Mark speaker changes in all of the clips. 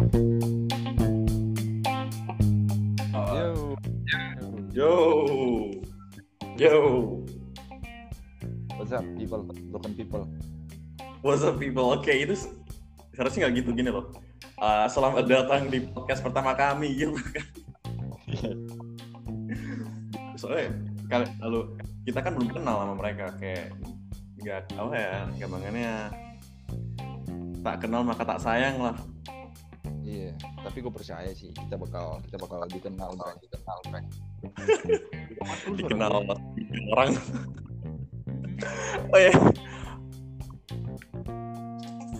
Speaker 1: Yo.
Speaker 2: Yo. Yo.
Speaker 1: What's up, people? Broken people.
Speaker 2: What's up people? Oke, itu se- seharusnya nggak gitu gini loh. Uh, selamat datang di podcast pertama kami gitu kan. Soalnya kali lalu kita kan belum kenal sama mereka kayak nggak apa ya gampangannya tak kenal maka tak sayang lah.
Speaker 1: Iya, tapi gue percaya sih kita bakal kita bakal dikenal, Bray. dikenal, Bray.
Speaker 2: dikenal orang. oh ya.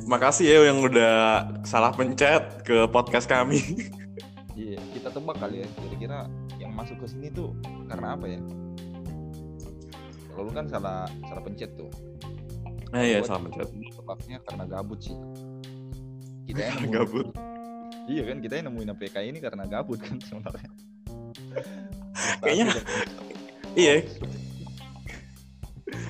Speaker 2: Makasih ya yang udah salah pencet ke podcast kami.
Speaker 1: Iya, kita tebak kali ya. Kira-kira yang masuk ke sini tuh karena apa ya? Kalau lu kan salah salah pencet tuh.
Speaker 2: Nah iya salah pencet.
Speaker 1: Tebaknya karena gabut sih. Kita yang
Speaker 2: gabut.
Speaker 1: Iya kan kita yang nemuin APK ini karena gabut kan sebenarnya.
Speaker 2: Kayaknya- Iya.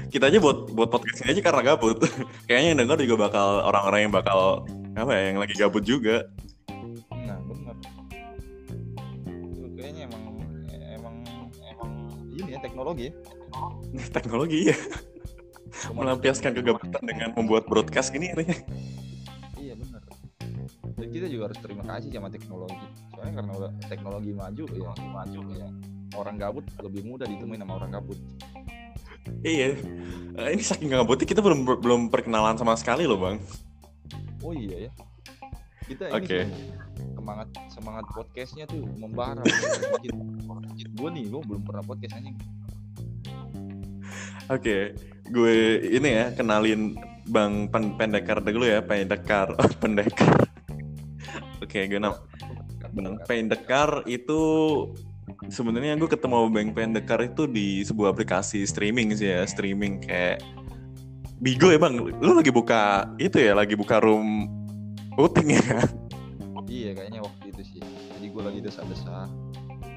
Speaker 2: Kita aja buat buat podcast ini aja karena gabut. Kayaknya yang denger juga bakal orang-orang yang bakal apa ya yang lagi gabut juga.
Speaker 1: Nah, benar. Itu kayaknya emang emang emang ini ya teknologi ya.
Speaker 2: Teknologi ya melampiaskan kegabutan dengan membuat broadcast gini nih.
Speaker 1: Kita juga harus terima kasih sama teknologi. Soalnya karena udah teknologi maju ya, maju ya. Orang gabut lebih mudah ditemuin sama orang gabut.
Speaker 2: Iya. Eh, ini saking gabutnya kita belum belum perkenalan sama sekali loh, Bang.
Speaker 1: Oh iya ya. Kita ini sih, semangat semangat podcastnya tuh membara. gue nih, gue belum pernah podcast anjing.
Speaker 2: Oke, gue ini ya kenalin Bang Pen Pendekar dulu ya, Pendekar. Oh, Pendekar. Oke, gue nam Bang Pendekar itu sebenarnya gue ketemu Bang Pendekar itu di sebuah aplikasi streaming sih ya, streaming kayak Bigo ya Bang. Lu lagi buka itu ya, lagi buka room outing ya.
Speaker 1: Iya kayaknya waktu itu sih. Jadi gue lagi desa-desa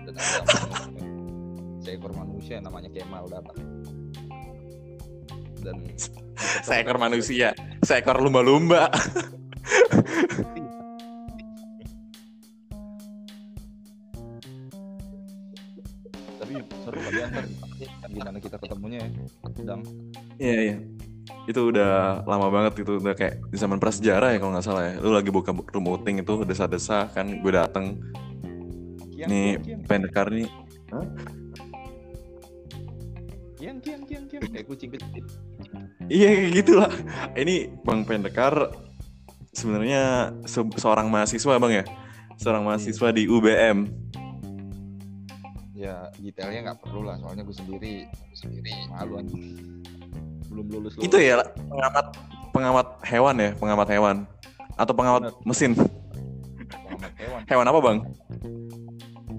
Speaker 1: dan ada seekor manusia yang namanya Kemal datang. Dan
Speaker 2: Seekor manusia, seekor lumba-lumba.
Speaker 1: Gimana kita ketemunya ya. Dan
Speaker 2: Iya iya. Itu udah lama banget itu udah kayak di zaman prasejarah ya kalau nggak salah ya. Lu lagi buka room outing itu desa-desa kan gue dateng
Speaker 1: kiang
Speaker 2: nih pendekar nih.
Speaker 1: kiang kiang kiang kiang kayak kucing kecil.
Speaker 2: Iya kayak gitu lah. Ini Bang Pendekar sebenarnya se- seorang mahasiswa Bang ya. Seorang mahasiswa di UBM.
Speaker 1: Ya detailnya nggak perlu lah soalnya gue sendiri gue sendiri malu anjing. Belum lulus lulus.
Speaker 2: Itu ya pengamat pengamat hewan ya, pengamat hewan atau pengamat
Speaker 1: Bener.
Speaker 2: mesin.
Speaker 1: pengamat hewan.
Speaker 2: Hewan apa Bang?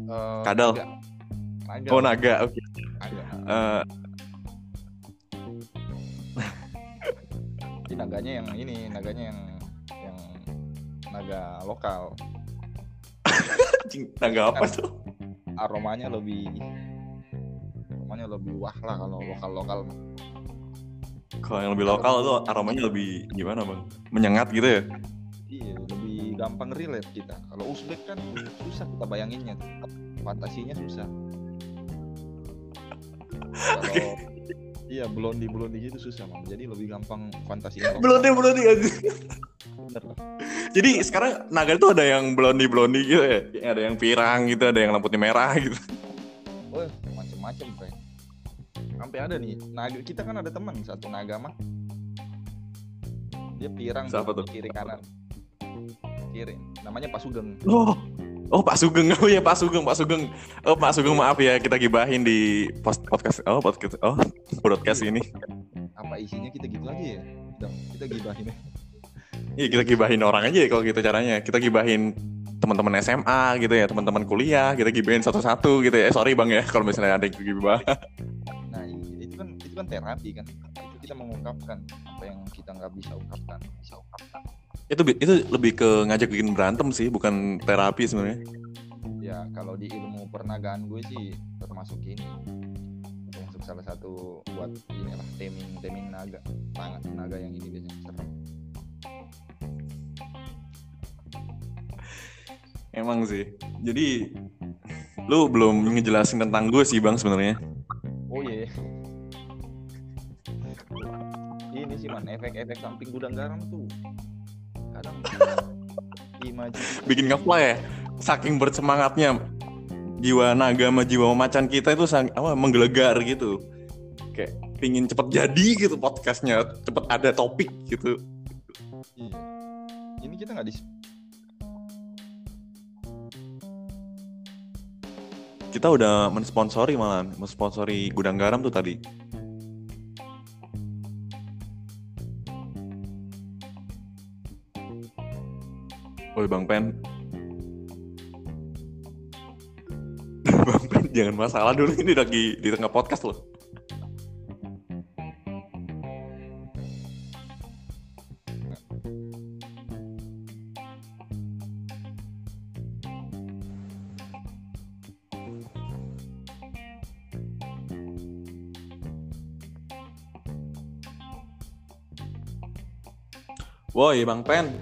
Speaker 1: Eh,
Speaker 2: Kadal.
Speaker 1: naga. Naga.
Speaker 2: Oh naga. Oke.
Speaker 1: Naga.
Speaker 2: Eh,
Speaker 1: Ini naganya yang ini, naganya yang yang naga lokal.
Speaker 2: anjing, naga apa tuh?
Speaker 1: Aromanya lebih aromanya lebih wah lah kalau lokal-lokal.
Speaker 2: Kalau yang lebih lokal tuh aromanya lebih gimana bang? Menyengat gitu ya?
Speaker 1: Iya, lebih gampang relate kita. Kalau Uzbek kan susah kita bayanginnya. Fantasinya susah. Kalau Iya, blondi blondi gitu susah, Mam. Jadi lebih gampang fantasinya. lokal.
Speaker 2: Blondi blondi aja.
Speaker 1: Bener lah.
Speaker 2: Jadi sekarang naga itu ada yang blondi blondi gitu ya? Ada yang pirang gitu, ada yang rambutnya merah gitu.
Speaker 1: Oh, macem-macem, Bre. Sampai ada nih, naga kita kan ada teman satu naga mah. Dia pirang
Speaker 2: Siapa tuh?
Speaker 1: kiri kanan. Kiri. Namanya Pak Sugeng.
Speaker 2: Oh, oh Pak Sugeng, oh ya Pak Sugeng, Pak Sugeng. Oh Pak Sugeng maaf ya kita gibahin di post podcast, oh podcast, oh podcast ini.
Speaker 1: Apa isinya kita gitu aja ya? Kita gibahin ya.
Speaker 2: Iya kita gibahin orang aja ya kalau gitu caranya. Kita gibahin teman-teman SMA gitu ya, teman-teman kuliah, kita gibahin satu-satu gitu ya. Eh, sorry bang ya kalau misalnya ada yang gibah.
Speaker 1: Nah, itu kan itu kan terapi kan. Itu kita mengungkapkan apa yang kita nggak bisa ungkapkan, bisa ungkapkan.
Speaker 2: itu itu lebih ke ngajak bikin berantem sih, bukan terapi sebenarnya.
Speaker 1: Ya, kalau di ilmu pernagaan gue sih termasuk ini. Termasuk salah satu buat inilah taming taming naga. Naga, naga yang ini biasanya serem.
Speaker 2: Emang sih. Jadi lu belum ngejelasin tentang gue sih bang sebenarnya.
Speaker 1: Oh iya. Ini sih man, efek-efek samping gudang garam tuh. Kadang imajin
Speaker 2: Bikin ngefly ya. Saking bersemangatnya jiwa naga sama jiwa macan kita itu sang, apa menggelegar gitu. Kayak pingin cepet jadi gitu podcastnya, cepet ada topik gitu.
Speaker 1: Iya. Ini kita nggak di
Speaker 2: Kita udah mensponsori malah, mensponsori gudang garam tuh tadi. Woi Bang Pen. Bang Pen jangan masalah dulu ini lagi di tengah podcast loh. Woi Bang Pen,